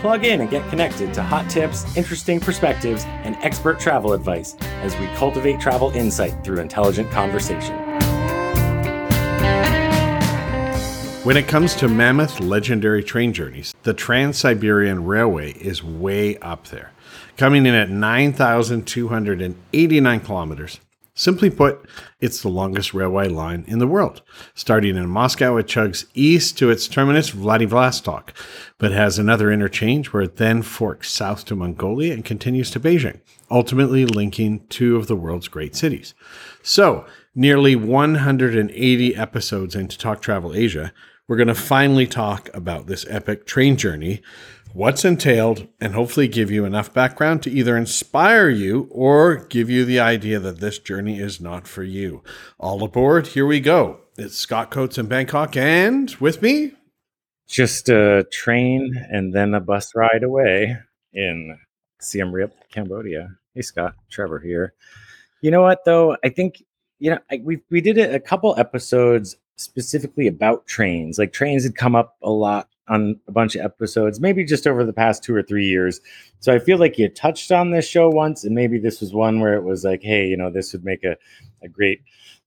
Plug in and get connected to hot tips, interesting perspectives, and expert travel advice as we cultivate travel insight through intelligent conversation. When it comes to mammoth legendary train journeys, the Trans Siberian Railway is way up there, coming in at 9,289 kilometers. Simply put, it's the longest railway line in the world. Starting in Moscow, it chugs east to its terminus, Vladivostok, but has another interchange where it then forks south to Mongolia and continues to Beijing, ultimately linking two of the world's great cities. So, nearly 180 episodes into Talk Travel Asia, we're going to finally talk about this epic train journey, what's entailed, and hopefully give you enough background to either inspire you or give you the idea that this journey is not for you. All aboard, here we go. It's Scott Coates in Bangkok, and with me, just a train and then a bus ride away in Siem Reap, Cambodia. Hey, Scott, Trevor here. You know what, though? I think, you know, I, we, we did a couple episodes specifically about trains. Like trains had come up a lot on a bunch of episodes, maybe just over the past two or three years. So I feel like you touched on this show once, and maybe this was one where it was like, hey, you know, this would make a, a great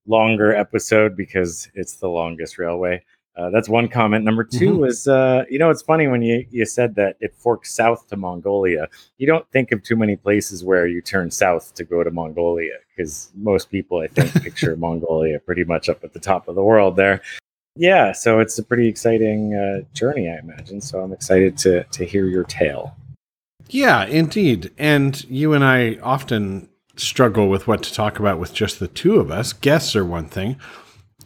longer episode because it's the longest railway. Uh, that's one comment. Number 2 mm-hmm. was, uh, you know, it's funny when you, you said that it forks south to Mongolia. You don't think of too many places where you turn south to go to Mongolia because most people, I think, picture Mongolia pretty much up at the top of the world there. Yeah, so it's a pretty exciting uh, journey, I imagine. So I'm excited to to hear your tale. Yeah, indeed. And you and I often struggle with what to talk about with just the two of us. Guests are one thing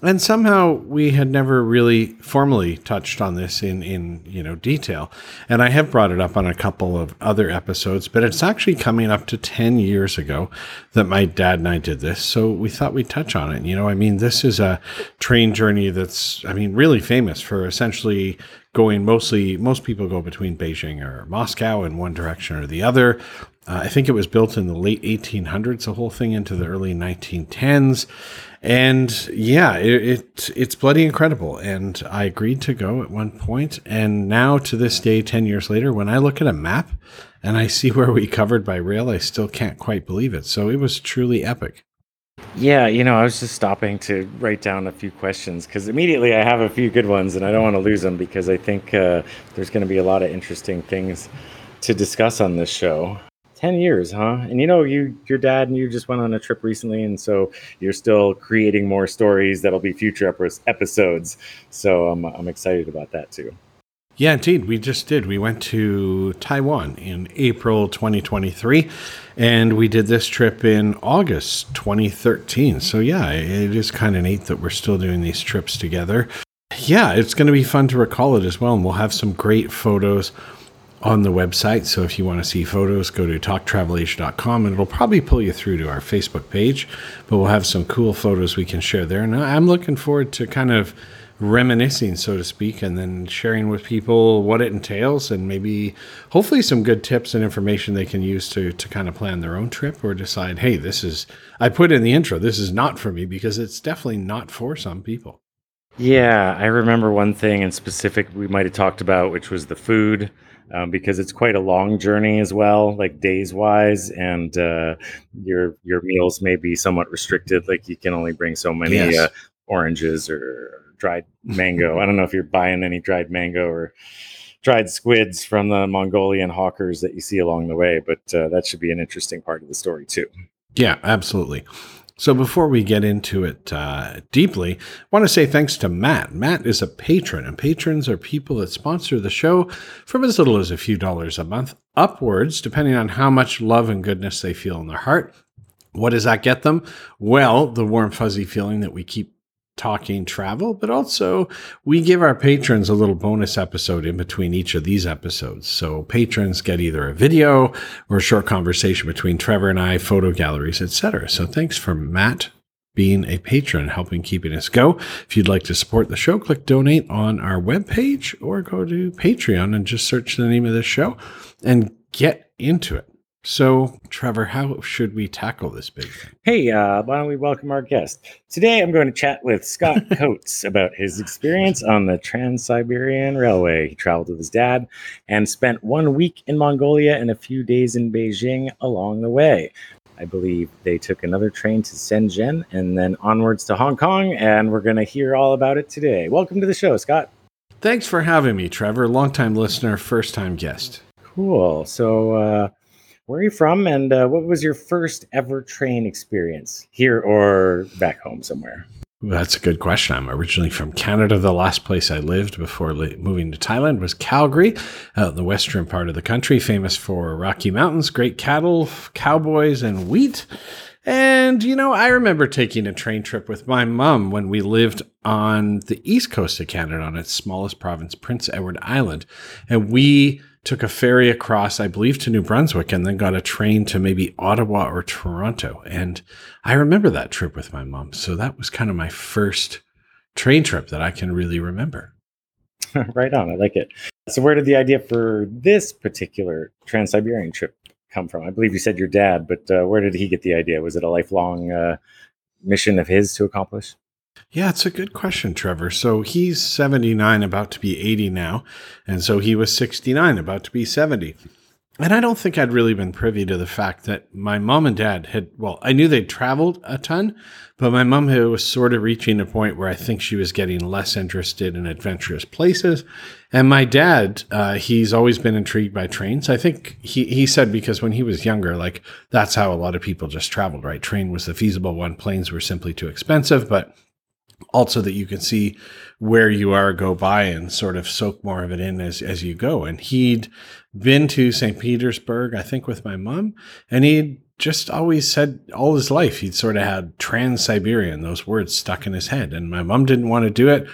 and somehow we had never really formally touched on this in in you know detail. And i have brought it up on a couple of other episodes but it's actually coming up to 10 years ago that my dad and i did this. So we thought we'd touch on it. You know i mean this is a train journey that's i mean really famous for essentially going mostly most people go between beijing or moscow in one direction or the other uh, I think it was built in the late 1800s, the whole thing into the early 1910s. And yeah, it, it, it's bloody incredible. And I agreed to go at one point. And now to this day, 10 years later, when I look at a map and I see where we covered by rail, I still can't quite believe it. So it was truly epic. Yeah, you know, I was just stopping to write down a few questions because immediately I have a few good ones and I don't want to lose them because I think uh, there's going to be a lot of interesting things to discuss on this show. 10 years huh? And you know you your dad and you just went on a trip recently and so you're still creating more stories that'll be future episodes. So i'm, I'm excited about that too. Yeah indeed. We just did. We went to taiwan in april 2023 and we did this trip in august 2013 so yeah it is kind of neat that we're still doing these trips together. Yeah it's going to be fun to recall it as well and we'll have some great photos on the website. So if you want to see photos, go to talktravelasia.com and it'll probably pull you through to our Facebook page. But we'll have some cool photos we can share there. And I'm looking forward to kind of reminiscing, so to speak, and then sharing with people what it entails and maybe hopefully some good tips and information they can use to, to kind of plan their own trip or decide, hey, this is, I put in the intro, this is not for me because it's definitely not for some people. Yeah, I remember one thing in specific we might have talked about, which was the food um, because it's quite a long journey as well, like days wise, and uh, your your meals may be somewhat restricted. Like you can only bring so many yes. uh, oranges or dried mango. I don't know if you're buying any dried mango or dried squids from the Mongolian hawkers that you see along the way, but uh, that should be an interesting part of the story too. Yeah, absolutely. So before we get into it uh, deeply, I want to say thanks to Matt. Matt is a patron, and patrons are people that sponsor the show from as little as a few dollars a month upwards, depending on how much love and goodness they feel in their heart. What does that get them? Well, the warm, fuzzy feeling that we keep talking travel, but also we give our patrons a little bonus episode in between each of these episodes. So patrons get either a video or a short conversation between Trevor and I, photo galleries, etc. So thanks for Matt being a patron, helping keeping us go. If you'd like to support the show, click donate on our webpage or go to Patreon and just search the name of this show and get into it. So, Trevor, how should we tackle this big thing? Hey, uh, why don't we welcome our guest? Today, I'm going to chat with Scott Coates about his experience on the Trans Siberian Railway. He traveled with his dad and spent one week in Mongolia and a few days in Beijing along the way. I believe they took another train to Shenzhen and then onwards to Hong Kong, and we're going to hear all about it today. Welcome to the show, Scott. Thanks for having me, Trevor. Longtime listener, first time guest. Cool. So, uh, where are you from, and uh, what was your first ever train experience here or back home somewhere? That's a good question. I'm originally from Canada. The last place I lived before moving to Thailand was Calgary, out in the western part of the country, famous for Rocky Mountains, great cattle, cowboys, and wheat. And, you know, I remember taking a train trip with my mom when we lived on the east coast of Canada on its smallest province, Prince Edward Island. And we took a ferry across, I believe, to New Brunswick and then got a train to maybe Ottawa or Toronto. And I remember that trip with my mom. So that was kind of my first train trip that I can really remember. right on. I like it. So, where did the idea for this particular Trans Siberian trip come from? I believe you said your dad, but uh, where did he get the idea? Was it a lifelong uh, mission of his to accomplish? Yeah, it's a good question, Trevor. So he's 79, about to be 80 now. And so he was 69, about to be 70. And I don't think I'd really been privy to the fact that my mom and dad had, well, I knew they'd traveled a ton, but my mom was sort of reaching a point where I think she was getting less interested in adventurous places. And my dad, uh, he's always been intrigued by trains. I think he, he said because when he was younger, like that's how a lot of people just traveled, right? Train was the feasible one. Planes were simply too expensive, but also that you can see where you are go by and sort of soak more of it in as, as you go. And he'd been to St. Petersburg, I think, with my mom, and he'd just always said all his life he'd sort of had Trans Siberian, those words stuck in his head. And my mom didn't want to do it.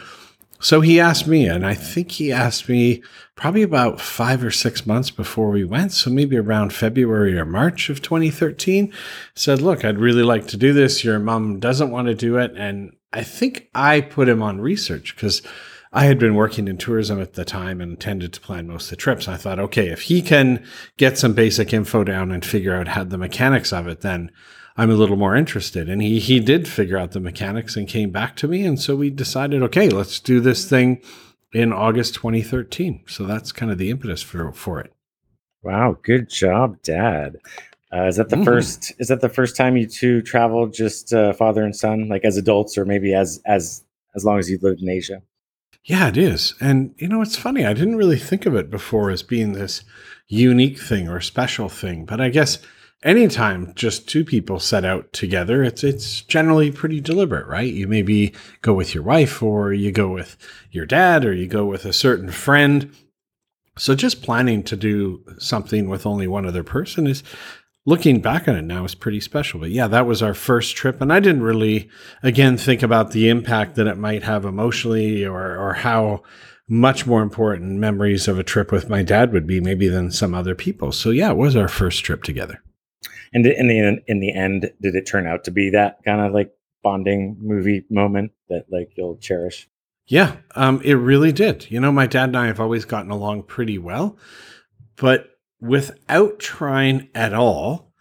So he asked me, and I think he asked me probably about five or six months before we went. So maybe around February or March of 2013, said, Look, I'd really like to do this. Your mom doesn't want to do it. And I think I put him on research because I had been working in tourism at the time and tended to plan most of the trips. I thought, okay, if he can get some basic info down and figure out how the mechanics of it, then I'm a little more interested. And he he did figure out the mechanics and came back to me. And so we decided, okay, let's do this thing in August 2013. So that's kind of the impetus for for it. Wow, good job, Dad. Uh, is that the mm. first? Is that the first time you two traveled just uh, father and son, like as adults, or maybe as as as long as you lived in Asia? Yeah, it is. And you know, it's funny. I didn't really think of it before as being this unique thing or special thing, but I guess anytime just two people set out together, it's it's generally pretty deliberate, right? You maybe go with your wife or you go with your dad or you go with a certain friend. So just planning to do something with only one other person is looking back on it now is pretty special. But yeah, that was our first trip. And I didn't really, again, think about the impact that it might have emotionally or, or how much more important memories of a trip with my dad would be maybe than some other people. So yeah, it was our first trip together. And in the in the end, did it turn out to be that kind of like bonding movie moment that like you'll cherish? Yeah, um, it really did. You know, my dad and I have always gotten along pretty well, but without trying at all,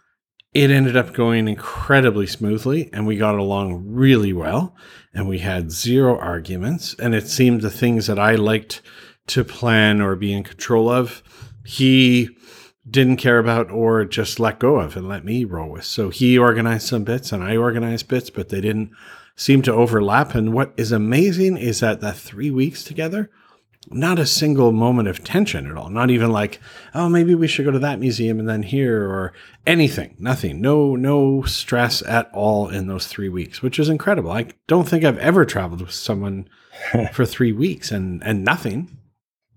it ended up going incredibly smoothly and we got along really well and we had zero arguments. And it seemed the things that I liked to plan or be in control of, he didn't care about or just let go of and let me roll with. So he organized some bits and I organized bits, but they didn't seem to overlap. And what is amazing is that the three weeks together, not a single moment of tension at all. Not even like, oh, maybe we should go to that museum and then here or anything. Nothing. No, no stress at all in those three weeks, which is incredible. I don't think I've ever traveled with someone for three weeks and and nothing.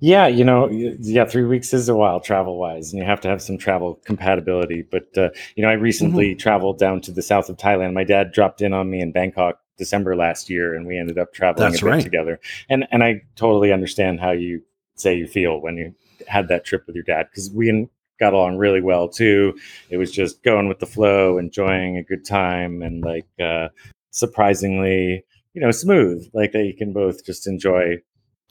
Yeah, you know, yeah, three weeks is a while travel wise, and you have to have some travel compatibility. But uh, you know, I recently mm-hmm. traveled down to the south of Thailand. My dad dropped in on me in Bangkok December last year, and we ended up traveling That's a bit right. together. And and I totally understand how you say you feel when you had that trip with your dad because we got along really well too. It was just going with the flow, enjoying a good time, and like uh, surprisingly, you know, smooth. Like that you can both just enjoy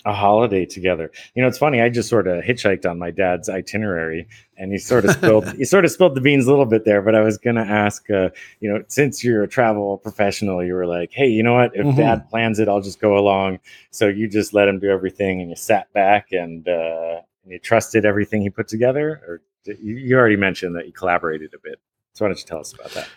a holiday together. You know, it's funny. I just sort of hitchhiked on my dad's itinerary, and he sort of spilled he sort of spilled the beans a little bit there. But I was gonna ask, uh, you know, since you're a travel professional, you were like, hey, you know what? If Mhm. dad plans it, I'll just go along. So you just let him do everything, and you sat back and uh, and you trusted everything he put together. Or did, you already mentioned that you collaborated a bit. So why don't you tell us about that?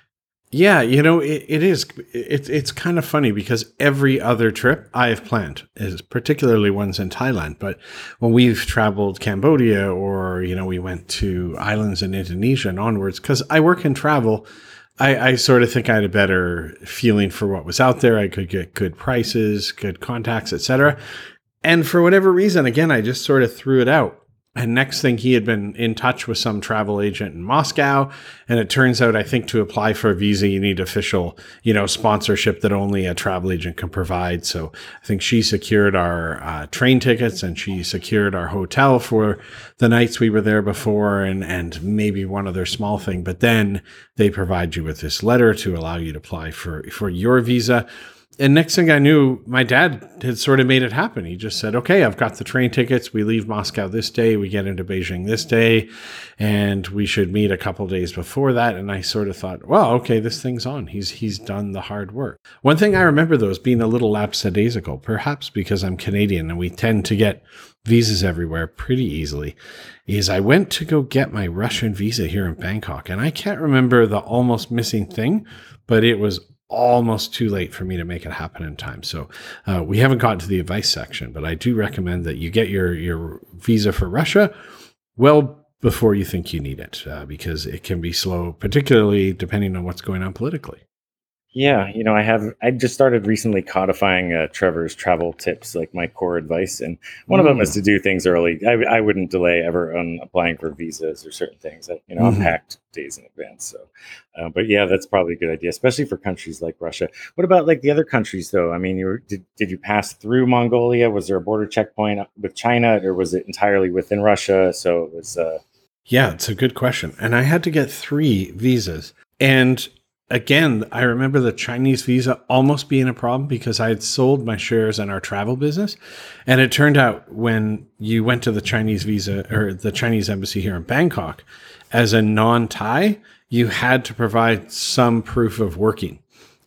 Yeah, you know, it, it is. It's it's kind of funny because every other trip I have planned is particularly ones in Thailand. But when we've traveled Cambodia or you know we went to islands in Indonesia and onwards, because I work in travel, I, I sort of think I had a better feeling for what was out there. I could get good prices, good contacts, etc. And for whatever reason, again, I just sort of threw it out. And next thing, he had been in touch with some travel agent in Moscow. And it turns out, I think to apply for a visa, you need official, you know, sponsorship that only a travel agent can provide. So I think she secured our uh, train tickets and she secured our hotel for the nights we were there before and, and maybe one other small thing. But then they provide you with this letter to allow you to apply for, for your visa and next thing I knew, my dad had sort of made it happen. He just said, "Okay, I've got the train tickets. We leave Moscow this day. We get into Beijing this day, and we should meet a couple days before that." And I sort of thought, "Well, okay, this thing's on. He's he's done the hard work." One thing I remember though is being a little lapsadaisical, perhaps because I'm Canadian and we tend to get visas everywhere pretty easily. Is I went to go get my Russian visa here in Bangkok, and I can't remember the almost missing thing, but it was almost too late for me to make it happen in time. So uh, we haven't gotten to the advice section, but I do recommend that you get your your visa for Russia well before you think you need it, uh, because it can be slow, particularly depending on what's going on politically. Yeah, you know, I have. I just started recently codifying uh, Trevor's travel tips, like my core advice, and one of them is to do things early. I, I wouldn't delay ever on applying for visas or certain things. That, you know, Mhm. I'm packed days in advance. So, uh, but yeah, that's probably a good idea, especially for countries like Russia. What about like the other countries, though? I mean, you were, did did you pass through Mongolia? Was there a border checkpoint with China, or was it entirely within Russia? So it was. Uh, Yeah, it's a good question. And I had to get three visas. And again, I remember the Chinese visa almost being a problem because I had sold my shares in our travel business. And it turned out when you went to the Chinese visa or the Chinese embassy here in Bangkok as a non Thai, you had to provide some proof of working.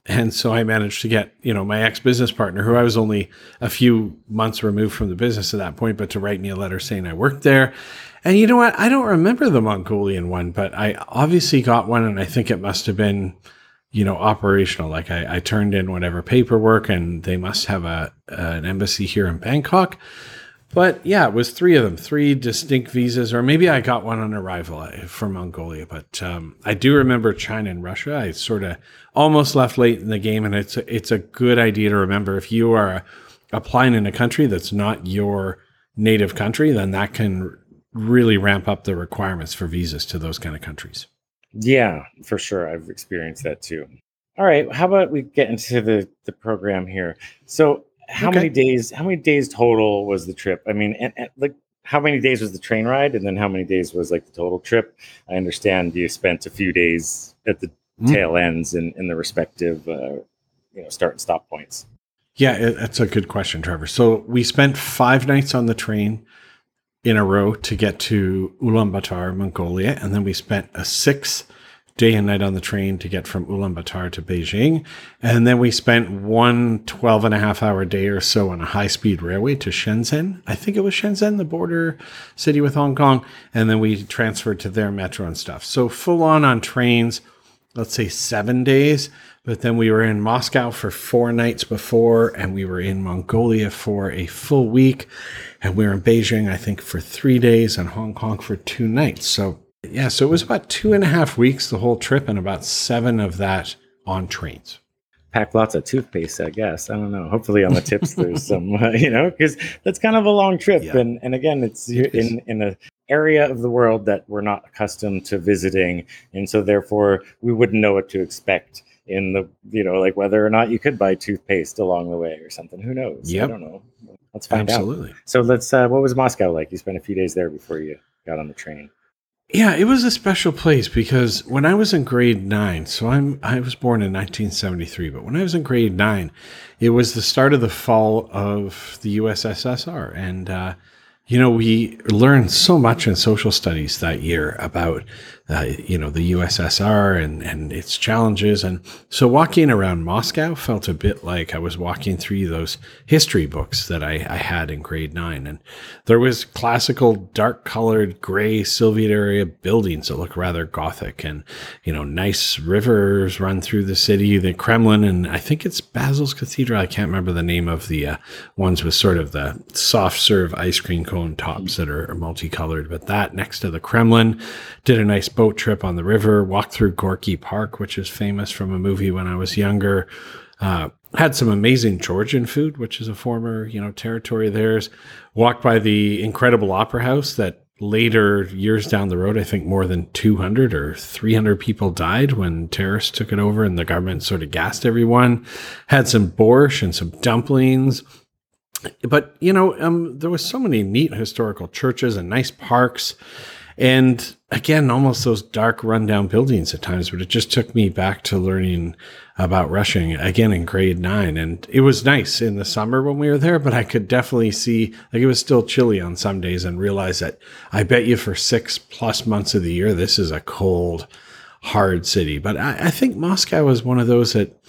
And so I managed to get, you know, my ex business partner, who I was only a few months removed from the business at that point, but to write me a letter saying I worked there. And you know what? I don't remember the Mongolian one, but I obviously got one, and I think it must have been, you know, operational. Like I, I turned in whatever paperwork, and they must have a an embassy here in Bangkok. But yeah, it was three of them, three distinct visas, or maybe I got one on arrival uh, for Mongolia. But um, I do remember China and Russia. I sort of almost left late in the game, and it's a, it's a good idea to remember if you are applying in a country that's not your native country, then that can really ramp up the requirements for visas to those kind of countries. Yeah, for sure. I've experienced that too. All right, how about we get into the the program here? So, how Okay. many days? How many days total was the trip? I mean, and, and like, how many days was the train ride, and then how many days was like the total trip? I understand you spent a few days at the Mm. tail ends in in the respective, uh, you know, start and stop points. Yeah, that's a good question, Trevor. So we spent five nights on the train in a row to get to Ulaanbaatar, Mongolia, and then we spent a six day and night on the train to get from Ulaanbaatar to Beijing. And then we spent one 12 and a half hour day or so on a high speed railway to Shenzhen. I think it was Shenzhen, the border city with Hong Kong. And then we transferred to their metro and stuff. So full on on trains, let's say seven days. But then we were in Moscow for four nights before, and we were in Mongolia for a full week. And we were in Beijing, I think, for three days and Hong Kong for two nights. So, yeah, so it was about two and a half weeks, the whole trip, and about seven of that on trains. Pack lots of toothpaste, I guess. I don't know. Hopefully, on the tips, there's some, uh, you know, because that's kind of a long trip, Yeah. and and again, it's in in a area of the world that we're not accustomed to visiting, and so therefore we wouldn't know what to expect in the you know like whether or not you could buy toothpaste along the way or something. Who knows? Yep. I don't know. Let's find out. Absolutely. So let's. Uh, what was Moscow like? You spent a few days there before you got on the train. Yeah, it was a special place because when I was in grade nine, so I'm I was born in 1973, but when I was in grade nine, it was the start of the fall of the USSR, and uh, you know we learned so much in social studies that year about uh, you know the USSR and and its challenges, and so walking around Moscow felt a bit like I was walking through those history books that I, I had in grade nine, and there was classical dark colored gray Soviet area buildings that look rather gothic and you know nice rivers run through the city the Kremlin and I think it's Basil's Cathedral. I can't remember the name of the uh, ones with sort of the soft serve ice cream cone tops that are, are multicolored but that next to the Kremlin did a nice boat trip on the river walked through Gorky Park which is famous from a movie when I was younger uh, had some amazing Georgian food, which is a former, you know, territory of theirs. Walked by the incredible opera house that later years down the road, I think more than 200 or 300 people died when terrorists took it over and the government sort of gassed everyone. Had some borscht and some dumplings. But, you know, um, there was so many neat historical churches and nice parks. And again, almost those dark rundown buildings at times, but it just took me back to learning about Russia again in grade nine. And it was nice in the summer when we were there, but I could definitely see like it was still chilly on some days and realize that I bet you for six plus months of the year, this is a cold, hard city. But I, I think Moscow was one of those that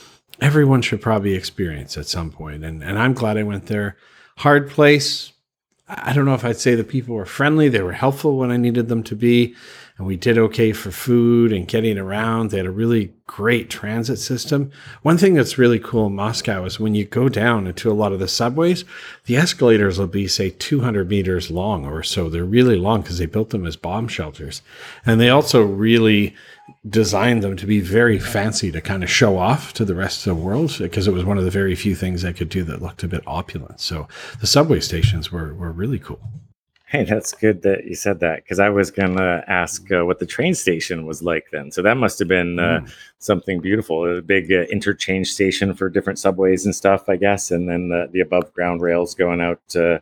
everyone should probably experience at some point. And, and I'm glad I went there. Hard place, I don't know if I'd say the people were friendly. They were helpful when I needed them to be. And we did okay for food and getting around. They had a really great transit system. One thing that's really cool in Moscow is when you go down into a lot of the subways, the escalators will be, say, 200 meters long or so. They're really long because they built them as bomb shelters. And they also really designed them to be very fancy to kind of show off to the rest of the world because it was one of the very few things they could do that looked a bit opulent. So the subway stations were, were really cool. Hey, that's good that you said that because I was gonna ask uh, what the train station was like then. So that must have been uh, Mm. something beautiful, a big uh, interchange station for different subways and stuff, I guess, and then the, the above ground rails going out uh,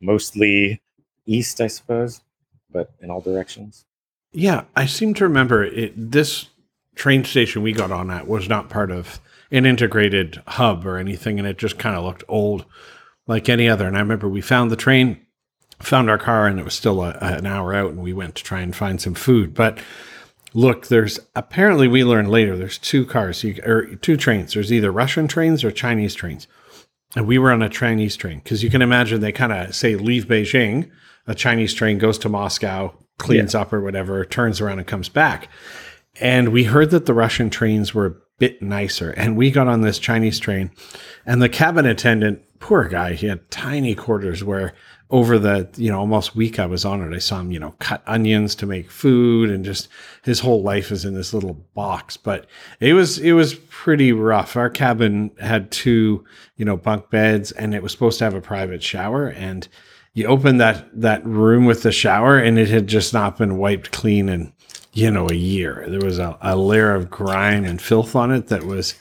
mostly east, I suppose, but in all directions. Yeah, I seem to remember it. This train station we got on at was not part of an integrated hub or anything, and it just kind of looked old, like any other. And I remember we found the train, found our car, and it was still a, an hour out, and we went to try and find some food. But look, there's apparently we learned later there's two cars, you, or two trains. There's either Russian trains or Chinese trains. And we were on a Chinese train because you can imagine they kind of say leave Beijing, a Chinese train goes to Moscow, cleans up or whatever, turns around and comes back. And we heard that the Russian trains were a bit nicer. And we got on this Chinese train, and the cabin attendant, poor guy, he had tiny quarters where over the you know almost week I was on it, I saw him you know cut onions to make food, and just his whole life is in this little box. But it was it was pretty rough. Our cabin had two you know bunk beds, and it was supposed to have a private shower, and you opened that that room with the shower, and it had just not been wiped clean in you know a year. There was a, a layer of grime and filth on it that was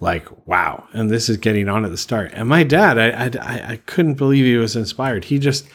like wow. And this is getting on at the start. And my dad I, I i couldn't believe he was inspired. He just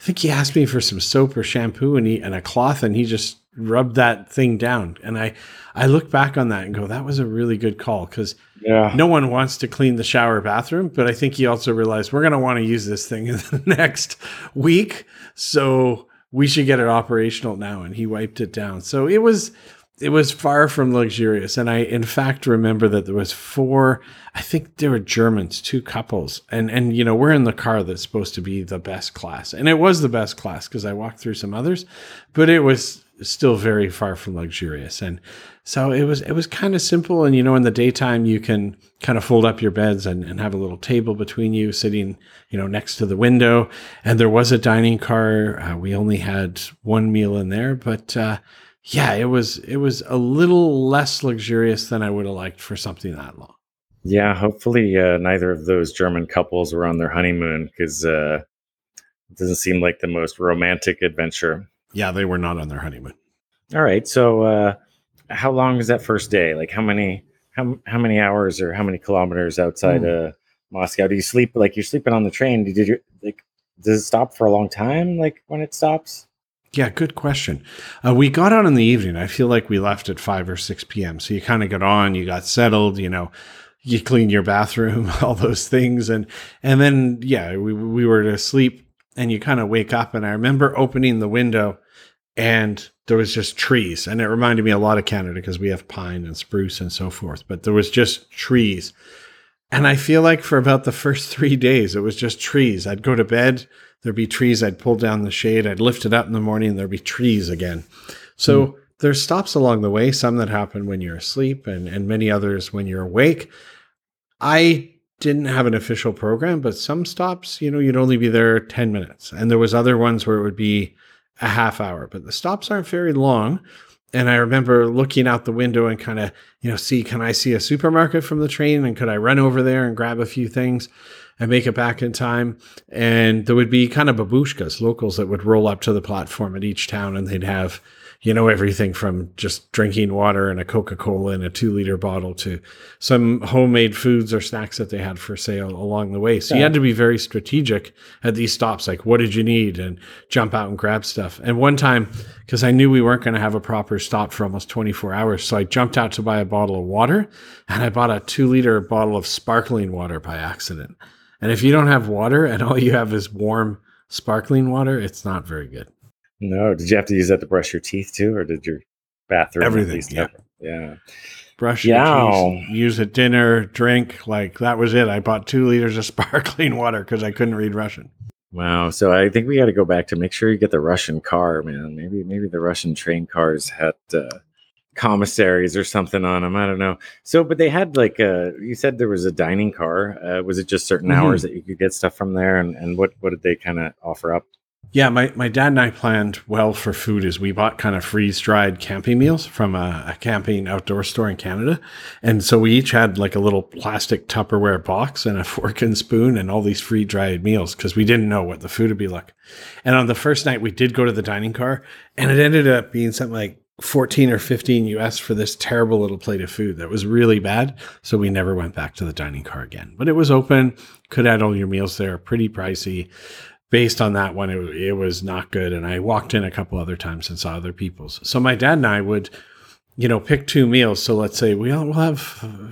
i think he asked me for some soap or shampoo and he and a cloth and he just rubbed that thing down. And i i look back on that and go that was a really good call because Yeah. no one wants to clean the shower bathroom but i think he also realized we're going to want to use this thing in the next week. So we should get it operational now. And he wiped it down. So it was it was far from luxurious. And i in fact remember that there was four i think there were germans two couples. And and you know we're in the car that's supposed to be the best class. And it was the best class because i walked through some others but it was still very far from luxurious. And so it was it was kind of simple. And you know in the daytime you can kind of fold up your beds and, and have a little table between you sitting you know next to the window. And there was a dining car. Uh, we only had one meal in there but uh, yeah, it was it was a little less luxurious than I would have liked for something that long. Yeah, hopefully uh, neither of those German couples were on their honeymoon because uh, it doesn't seem like the most romantic adventure. Yeah, they were not on their honeymoon. All right, so uh, how long is that first day? Like how many how how many hours or how many kilometers outside of Moscow do you sleep? Like you're sleeping on the train. Did you like? Does it stop for a long time? Like when it stops? Yeah, good question. Uh, we got on in the evening. I feel like we left at 5 or 6 p.m. So you kind of got on, you got settled, you know, you clean your bathroom, all those things. And, and then, yeah, we, we were to sleep and you kind of wake up. And I remember opening the window and there was just trees. And it reminded me a lot of Canada because we have pine and spruce and so forth, but there was just trees. And I feel like for about the first three days, it was just trees. I'd go to bed, there'd be trees. I'd pull down the shade, I'd lift it up in the morning, there'd be trees again. So hmm. there's stops along the way, some that happen when you're asleep, and, and many others when you're awake. I didn't have an official program, but some stops, you know, you'd only be there 10 minutes. And there was other ones where it would be a half hour, but the stops aren't very long. And I remember looking out the window and kind of, you know, see, can I see a supermarket from the train? And could I run over there and grab a few things and make it back in time? And there would be kind of babushkas, locals that would roll up to the platform at each town and they'd have, you know, everything from just drinking water and a Coca Cola in a two liter bottle to some homemade foods or snacks that they had for sale along the way. So you had to be very strategic at these stops. Like, what did you need? And jump out and grab stuff. And one time, because I knew we weren't going to have a proper stop for almost 24 hours, so I jumped out to buy a bottle of water and I bought a two liter bottle of sparkling water by accident. And if you don't have water and all you have is warm sparkling water, it's not very good. No. Did you have to use that to brush your teeth too, or did your bathroom at Everything, yeah. Yeah. brush your teeth, use at dinner, drink. Like that was it. I bought two liters of sparkling water because I couldn't read Russian. Wow. So I think we got to go back to make sure you get the Russian car, man. Maybe maybe the Russian train cars had uh, commissaries or something on them. I don't know. So, but they had like uh you said there was a dining car. Uh, was it just certain Mhm. hours that you could get stuff from there? And and what what did they kind of offer up? Yeah, my, my dad and I planned well for food is we bought kind of freeze dried camping meals from a, a camping outdoor store in Canada. And so we each had like a little plastic Tupperware box and a fork and spoon and all these free dried meals because we didn't know what the food would be like. And on the first night, we did go to the dining car and it ended up being something like 14 or 15 US for this terrible little plate of food that was really bad. So we never went back to the dining car again. But it was open, could add all your meals there, pretty pricey based on that one, it, it was not good. And I walked in a couple other times and saw other people's. So my dad and I would, you know, pick two meals. So let's say we'll, we'll have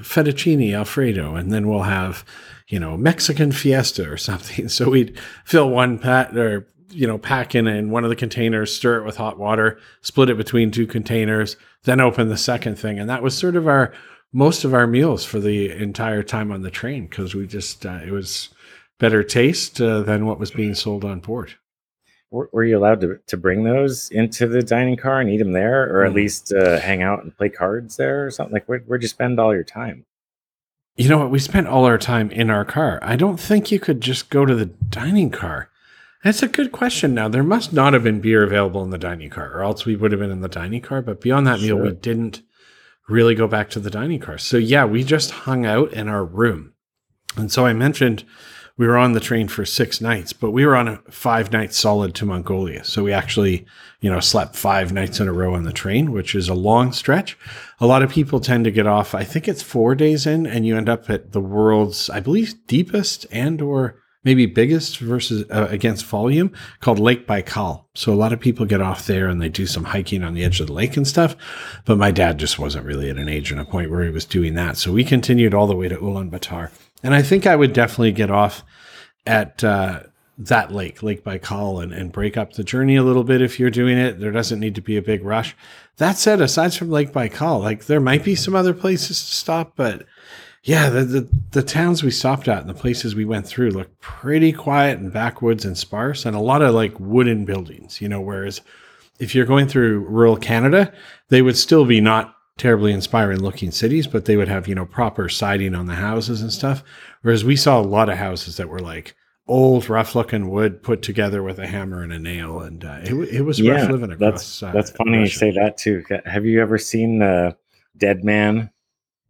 fettuccine Alfredo, and then we'll have, you know, Mexican fiesta or something. So we'd fill one pat or, you know, pack in in one of the containers, stir it with hot water, split it between two containers, then open the second thing. And that was sort of our, most of our meals for the entire time on the train because we just, uh, it was, better taste uh, than what was being sold on board. Were, were you allowed to to bring those into the dining car and eat them there, or at Mhm. least uh, hang out and play cards there, or something? Like where, where'd you spend all your time? You know what? We spent all our time in our car. I don't think you could just go to the dining car. That's a good question. Now there must not have been beer available in the dining car, or else we would have been in the dining car. But beyond that meal, we didn't really go back to the dining car. So yeah, we just hung out in our room. And so I mentioned we were on the train for six nights, but we were on a five nights solid to Mongolia. So we actually, you know, slept five nights in a row on the train, which is a long stretch. A lot of people tend to get off. I think it's four days in, and you end up at the world's, I believe, deepest and or maybe biggest versus uh, against volume called Lake Baikal. So a lot of people get off there and they do some hiking on the edge of the lake and stuff. But my dad just wasn't really at an age and a point where he was doing that. So we continued all the way to Ulaanbaatar. And I think I would definitely get off at uh, that lake, Lake Baikal, and, and break up the journey a little bit if you're doing it. There doesn't need to be a big rush. That said, aside from Lake Baikal, like there might be some other places to stop, but yeah, the, the, the towns we stopped at and the places we went through looked pretty quiet and backwoods and sparse and a lot of like wooden buildings, you know, whereas if you're going through rural Canada, they would still be not terribly inspiring looking cities, but they would have, you know, proper siding on the houses and stuff. Whereas we saw a lot of houses that were like old, rough looking wood put together with a hammer and a nail. And uh, it, it was rough living across. that's uh, that's funny you say that too. Have you ever seen uh, Dead Man,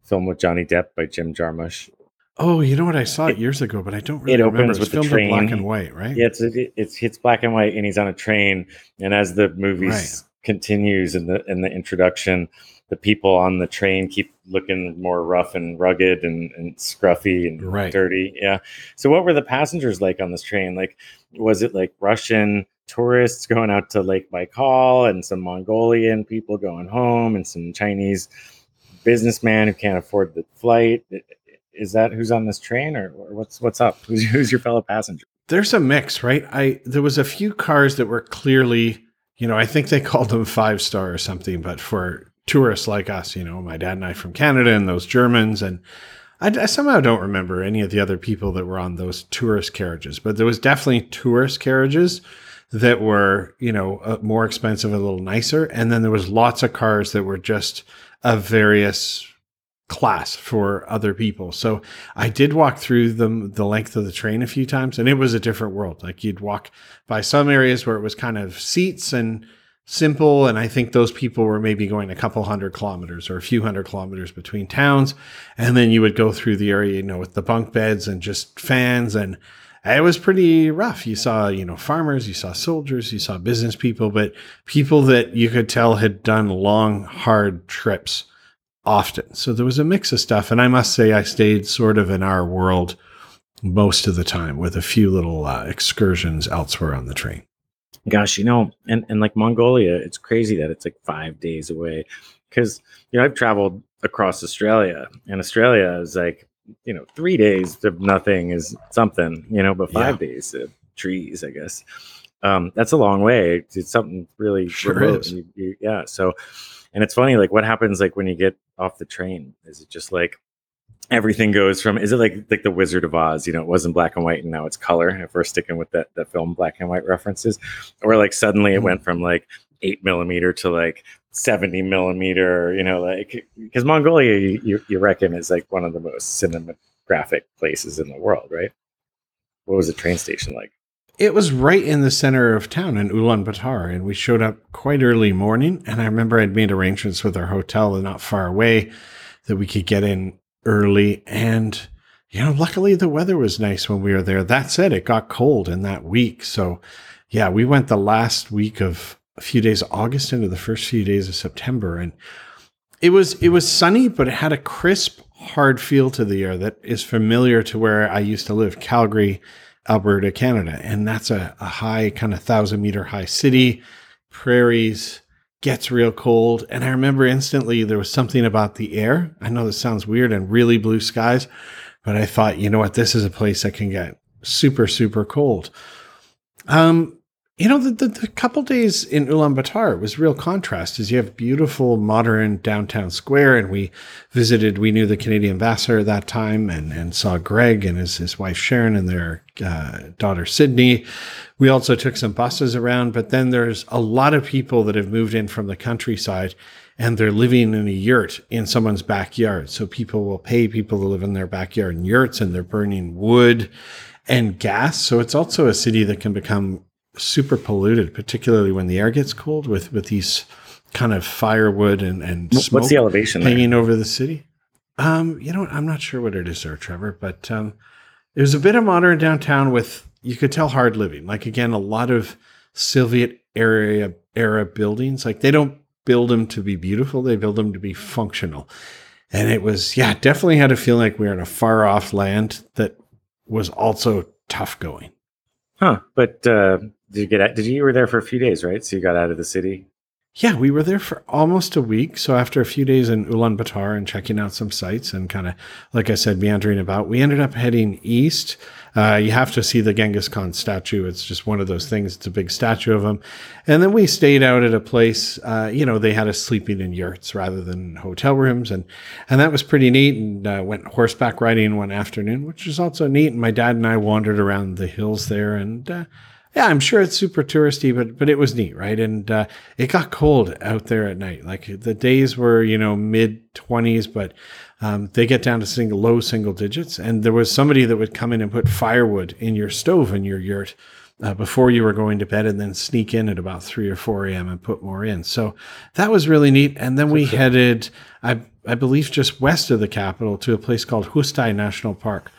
film with Johnny Depp by Jim Jarmusch? Oh, you know what? I saw it years ago, but I don't really it opens It was with the filmed in black and white, right? Yeah, it's it, it's it's black and white, and he's on a train, and as the movie Right. continues in the in the introduction. The people on the train keep looking more rough and rugged and, and scruffy and Right. dirty. Yeah. So what were the passengers like on this train? Like, was it like Russian tourists going out to Lake Baikal and some Mongolian people going home and some Chinese businessman who can't afford the flight? Is that who's on this train or, what's what's up? Who's, who's your fellow passenger? there's a mix, right? I there was a few cars that were clearly, you know, I think they called them five star or something, but for tourists like us, you know, my dad and I from Canada and those Germans, and I, I somehow don't remember any of the other people that were on those tourist carriages, but there was definitely tourist carriages that were, you know, uh, more expensive, a little nicer, and then there was lots of cars that were just of various class for other people. So I did walk through them the length of the train a few times and it was a different world. Like you'd walk by some areas where it was kind of seats and simple and I think those people were maybe going a couple hundred kilometers or a few hundred kilometers between towns and then you would go through the area you know with the bunk beds and just fans and it was pretty rough. You saw, you know, farmers, you saw soldiers, you saw business people, but people that you could tell had done long, hard trips often. So there was a mix of stuff. And I must say, I stayed sort of in our world most of the time with a few little uh, excursions elsewhere on the train. Gosh, you know, and, and like Mongolia, it's crazy that it's like five days away. Cause, you know, I've traveled across Australia and Australia is like, you know, three days of nothing is something, you know, but five days of trees, I guess. Um, that's a long way. It's, something really Sure remote. is. You- you- yeah. So, and it's funny, like what happens like when you get off the train? Is it just like everything goes from is it like like the Wizard of Oz? You know, it wasn't black and white and now it's color. If we're sticking with that that film black and white references, or like suddenly it Mhm. went from like eight millimeter to like 70 millimeter, you know, like because Mongolia you, you, reckon is like one of the most cinematographic places in the world, right? What was the train station like? It was right in the center of town in Ulaanbaatar, and we showed up quite early morning. And I remember I'd made arrangements with our hotel not far away that we could get in early. And you know, luckily the weather was nice when we were there. That said, it got cold in that week, so yeah, we went the last week of a few days of August into the first few days of September, and it was it was sunny, but it had a crisp, hard feel to the air that is familiar to where I used to live, Calgary. Alberta, Canada. And that's a, a high, kind of thousand meter high city, prairies, gets real cold. And I remember instantly there was something about the air. I know this sounds weird and really blue skies, but I thought, you know what, this is a place that can get super, super cold. Um, you know, the, the, the couple days in Ulaanbaatar was real contrast is you have beautiful modern downtown square and we visited, we knew the Canadian ambassador at that time and, and saw Greg and his, his wife Sharon and their uh, daughter Sydney. We also took some buses around, but then there's a lot of people that have moved in from the countryside and they're living in a yurt in someone's backyard. So people will pay people to live in their backyard in yurts and they're burning wood and gas. So it's also a city that can become super polluted, particularly when the air gets cold with, with these kind of firewood and, and smoke What's the elevation there? hanging over the city. Um, you know. I'm not sure what it is there, Trevor, but um, it was a bit of modern downtown with you could tell hard living. Like again, a lot of Soviet area era buildings. Like they don't build them to be beautiful; they build them to be functional. And it was, yeah, definitely had a feeling like we were in a far off land that was also tough going. Huh. But uh, did you get out? Did you, you were there for a few days, right? So you got out of the city. Yeah, we were there for almost a week. So after a few days in Ulaanbaatar and checking out some sites and kind of, like I said, meandering about, we ended up heading east. Uh, you have to see the Genghis Khan statue. It's just one of those things. It's a big statue of him. And then we stayed out at a place, uh, you know, they had us sleeping in yurts rather than hotel rooms. And, and that was pretty neat. And uh, went horseback riding one afternoon, which was also neat. And my dad and I wandered around the hills there and, uh, yeah, I'm sure it's super touristy, but but it was neat, right? And uh, it got cold out there at night. Like the days were, you know, mid 20s, but um, they get down to single low single digits. And there was somebody that would come in and put firewood in your stove in your yurt uh, before you were going to bed, and then sneak in at about three or four a.m. and put more in. So that was really neat. And then we headed, I I believe, just west of the capital to a place called Hustai National Park.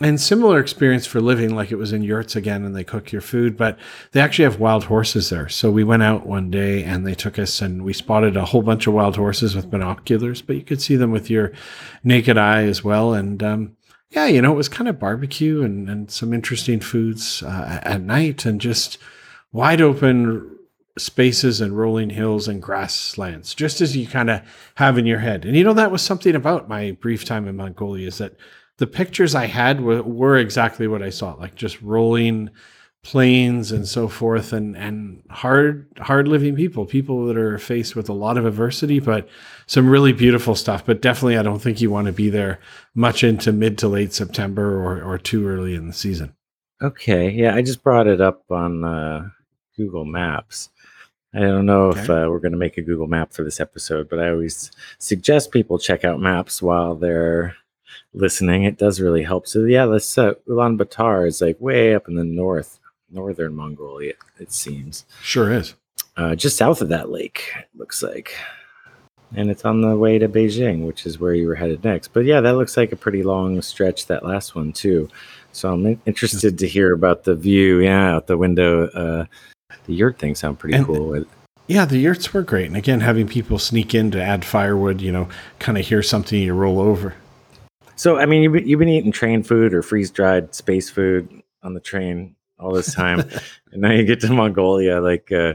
And similar experience for living, like it was in yurts again, and they cook your food. But they actually have wild horses there. So we went out one day, and they took us, and we spotted a whole bunch of wild horses with binoculars. But you could see them with your naked eye as well. And um, yeah, you know, it was kind of barbecue and and some interesting foods uh, at night, and just wide open spaces and rolling hills and grasslands, just as you kind of have in your head. And you know, that was something about my brief time in Mongolia is that the pictures I had were, were exactly what I saw, like just rolling plains and so forth and and hard hard living people people that are faced with a lot of adversity but some really beautiful stuff. But definitely i don't think you want to be there much into mid to late september or or too early in the season. Okay, yeah, I just brought it up on uh, Google Maps. I don't know if uh, we're going to make a Google map for this episode, but I always suggest people check out maps while they're listening. It does really help. So yeah, let's uh, Ulaanbaatar is like way up in the north, northern Mongolia. It seems sure is uh, just south of that lake. It looks like, and it's on the way to Beijing, which is where you were headed next. But yeah, that looks like a pretty long stretch. That last one too. So I'm interested to hear about the view. Yeah, out the window. Uh, the yurt thing sound pretty And- cool. Yeah, the yurts were great. And again, having people sneak in to add firewood, you know, kind of hear something you roll over. So I mean, you've been, you've been eating train food or freeze dried space food on the train all this time, and now you get to Mongolia. Like, uh,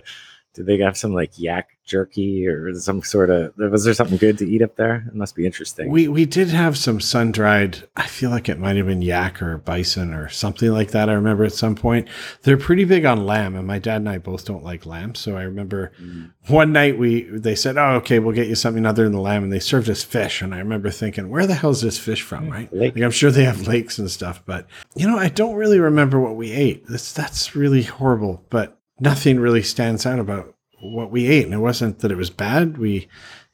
did they have some like yak jerky or some sort of? Was there something good to eat up there? It must be interesting. We we did have some sun dried. I feel like it might have been yak or bison or something like that. I remember at some point they're pretty big on lamb, and my dad and I both don't like lamb. So I remember Mm. one night we they said, "Oh, okay, we'll get you something other than the lamb," and they served us fish. And I remember thinking, "Where the hell is this fish from?" Right? Lake. Like I'm sure they have lakes and stuff, but you know, I don't really remember what we ate. That's that's really horrible. But nothing really stands out about what we ate, and it wasn't that it was bad. We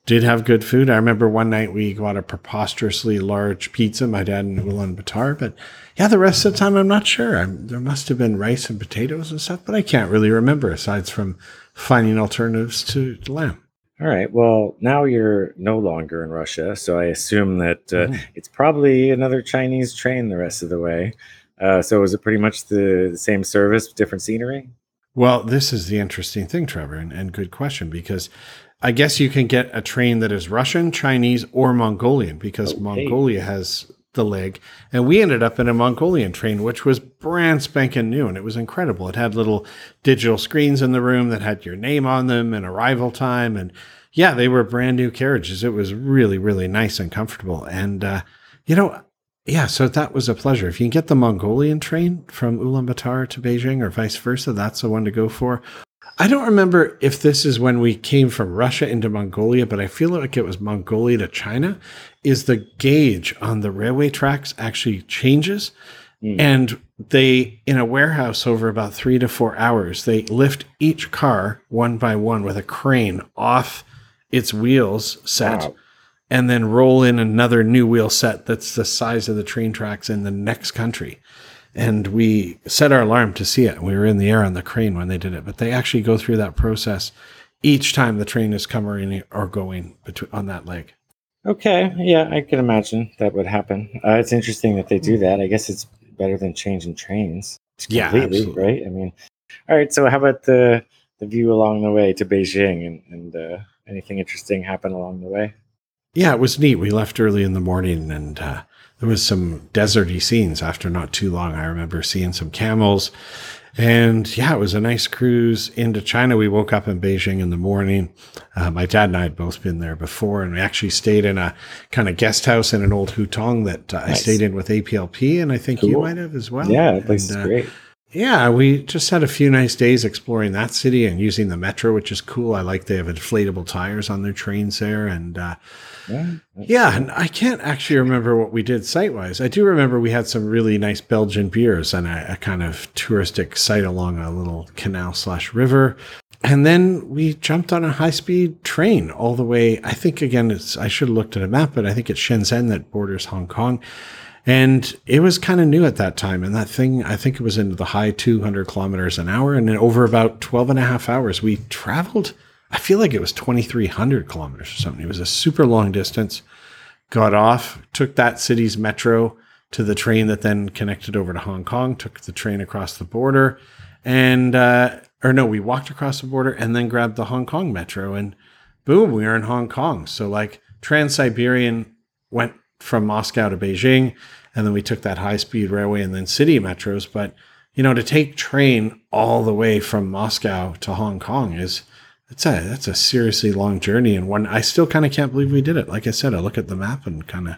did have good food. I remember one night we got a preposterously large pizza, my dad and Ulaanbaatar. But yeah, the rest of the time I'm not sure. I'm, there must have been rice and potatoes and stuff, but I can't really remember aside from finding alternatives to, to lamb. All right. Well, now you're no longer in Russia, so I assume that uh, Mhm. it's probably another Chinese train the rest of the way. Uh, so is it pretty much the, the same service, different scenery? Well, this is the interesting thing, Trevor, and, and good question because I guess you can get a train that is Russian, Chinese, or Mongolian because Okay. Mongolia has the leg. And we ended up in a Mongolian train, which was brand spanking new and it was incredible. It had little digital screens in the room that had your name on them and arrival time. And yeah, they were brand new carriages. It was really, really nice and comfortable. And, uh, you know, yeah, so that was a pleasure. If you can get the Mongolian train from Ulaanbaatar to Beijing or vice versa, that's the one to go for. I don't remember if this is when we came from Russia into Mongolia, but I feel like it was Mongolia to China. Is the gauge on the railway tracks actually changes? Mm. And they, in a warehouse over about three to four hours, they lift each car one by one with a crane off its wheels set Wow. And then roll in another new wheel set that's the size of the train tracks in the next country. And we set our alarm to see it. We were in the air on the crane when they did it, but they actually go through that process each time the train is coming or going between, on that leg. Okay, yeah, I can imagine that would happen. Uh, it's interesting that they do that. I guess it's better than changing trains. Yeah, absolutely. right? I mean, all right. So, how about the the view along the way to Beijing, and, and uh, anything interesting happen along the way? Yeah, it was neat. We left early in the morning and uh, there was some deserty scenes after not too long. I remember seeing some camels. And yeah, it was a nice cruise into China. We woke up in Beijing in the morning. Uh, my dad and I had both been there before, and we actually stayed in a kind of guest house in an old hutong that uh, I stayed in with APLP, and I think you might have as well. yeah, that place And, is uh, great. yeah, we just had a few nice days exploring that city and using the metro, which is cool. I like they have inflatable tires on their trains there, and uh, Yeah, yeah, and I can't actually remember what we did site wise. I do remember we had some really nice Belgian beers and a, a kind of touristic site along a little canal slash river. And then we jumped on a high speed train all the way. I think again, it's I should have looked at a map, but I think it's Shenzhen that borders Hong Kong. And it was kind of new at that time. And that thing, I think it was into the high 200 kilometers an hour. And over about 12 and a half hours, we traveled, I feel like it was 2,300 kilometers or something. It was a super long distance got off, took that city's metro, to the train that then connected over to Hong Kong, took the train across the border, and, uh, or no, we walked across the border and then grabbed the Hong Kong metro, and boom, we were in Hong Kong. So, like, Trans Siberian went from Moscow to Beijing, and then we took that high speed railway and then city metros. But, you know, to take train all the way from Moscow to Hong Kong is, that's a that's a seriously long journey and one I still kind of can't believe we did it. Like I said, I look at the map and kind of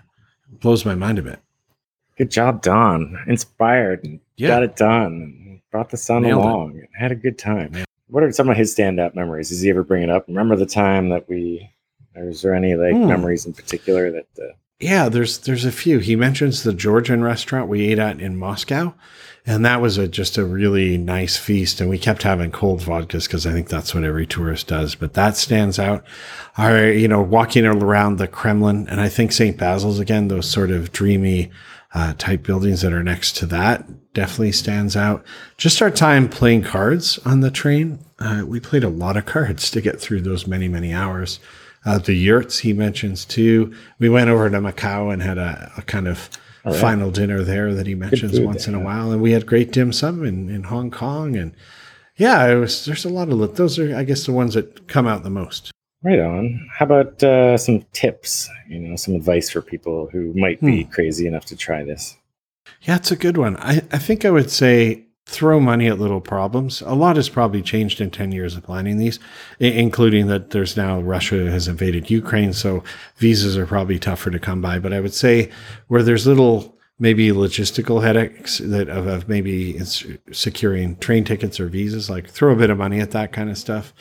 blows my mind a bit. Good job, Don. Inspired and Yeah. got it done. Brought the son Nailed it. along. Had a good time. What are some of his standout memories? Does he ever bring it up? Remember the time that we? Or is there any like Hmm. memories in particular that? Uh, Yeah, there's there's a few. He mentions the Georgian restaurant we ate at in Moscow, and that was a just a really nice feast. And we kept having cold vodkas because I think that's what every tourist does. But that stands out. Our you know walking around the Kremlin and I think St. Basil's again. Those sort of dreamy uh, type buildings that are next to that definitely stands out. Just our time playing cards on the train. Uh, we played a lot of cards to get through those many many hours. Uh, the yurts he mentions too. We went over to Macau and had a, a kind of right. final dinner there that he mentions once there, in a while, and we had great dim sum in, in Hong Kong, and yeah, it was. There's a lot of those are, I guess, the ones that come out the most. right on. How about uh, some tips? You know, some advice for people who might be Hmm. crazy enough to try this. Yeah, it's a good one. I, I think I would say throw money at little problems. A lot has probably changed in 10 years of planning these, including that there's now Russia has invaded Ukraine. So visas are probably tougher to come by. But I would say where there's little maybe logistical headaches that of, of maybe securing train tickets or visas, like throw a bit of money at that kind of stuff.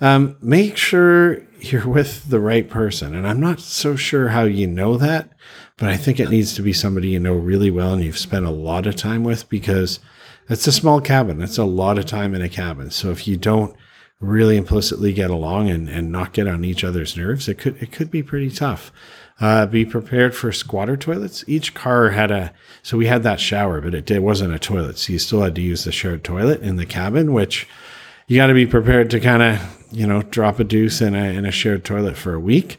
Um, make sure you're with the right person. And I'm not so sure how you know that, but I think it needs to be somebody you know really well and you've spent a lot of time with because it's a small cabin. It's a lot of time in a cabin. So if you don't really implicitly get along and, and not get on each other's nerves, it could it could be pretty tough. Uh, be prepared for squatter toilets. Each car had a so we had that shower, but it, it wasn't a toilet, so you still had to use the shared toilet in the cabin, which you got to be prepared to kind of you know drop a deuce in a in a shared toilet for a week.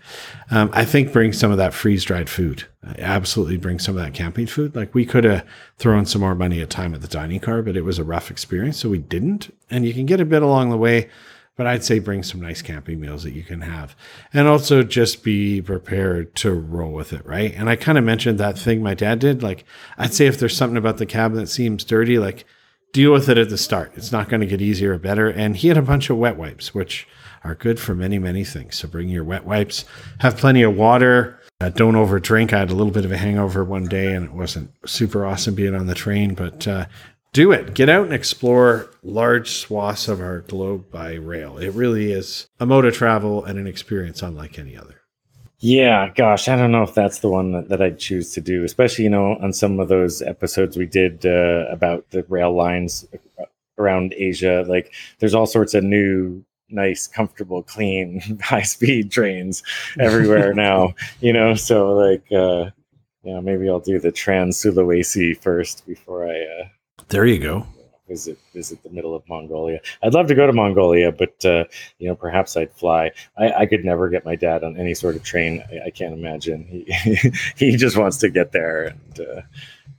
Um, I think bring some of that freeze dried food. Absolutely bring some of that camping food. Like we could have thrown some more money at time at the dining car, but it was a rough experience, so we didn't. And you can get a bit along the way, but I'd say bring some nice camping meals that you can have, and also just be prepared to roll with it, right? And I kind of mentioned that thing my dad did. Like I'd say if there's something about the cabin that seems dirty, like deal with it at the start. It's not going to get easier or better. And he had a bunch of wet wipes, which are good for many, many things. So bring your wet wipes, have plenty of water. Uh, don't overdrink. I had a little bit of a hangover one day and it wasn't super awesome being on the train, but uh, do it. Get out and explore large swaths of our globe by rail. It really is a mode of travel and an experience unlike any other. Yeah, gosh, I don't know if that's the one that, that I'd choose to do, especially, you know, on some of those episodes we did uh, about the rail lines around Asia. Like, there's all sorts of new, nice, comfortable, clean, high speed trains everywhere now, you know, so like, uh, yeah, maybe I'll do the Trans Sulawesi first before I uh, There you go. Visit visit the middle of Mongolia. I'd love to go to Mongolia, but uh, you know, perhaps I'd fly. I, I could never get my dad on any sort of train. I, I can't imagine. He he just wants to get there. And uh,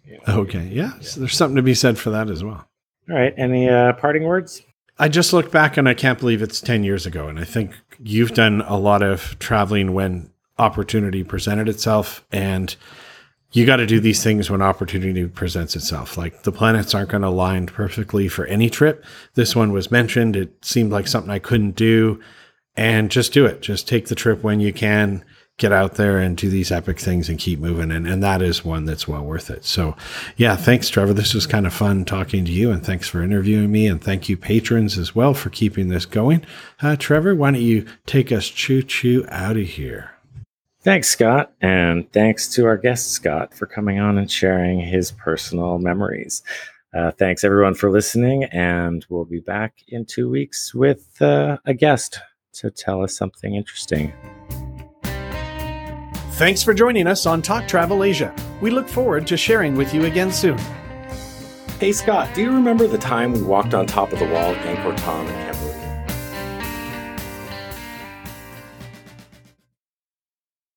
you know. Okay. Yeah. So there's something to be said for that as well. All right. Any uh, parting words? I just looked back and I can't believe it's 10 years ago. And I think you've done a lot of traveling when opportunity presented itself. And you got to do these things when opportunity presents itself. Like the planets aren't going to align perfectly for any trip. This one was mentioned. It seemed like something I couldn't do. And just do it. Just take the trip when you can. Get out there and do these epic things and keep moving. And, and that is one that's well worth it. So, yeah, thanks, Trevor. This was kind of fun talking to you. And thanks for interviewing me. And thank you, patrons, as well, for keeping this going. Uh, Trevor, why don't you take us choo choo out of here? Thanks, Scott, and thanks to our guest Scott for coming on and sharing his personal memories. Uh, thanks everyone for listening, and we'll be back in two weeks with uh, a guest to tell us something interesting. Thanks for joining us on Talk Travel Asia. We look forward to sharing with you again soon. Hey Scott, do you remember the time we walked on top of the wall at Angkor Thom Cambodia?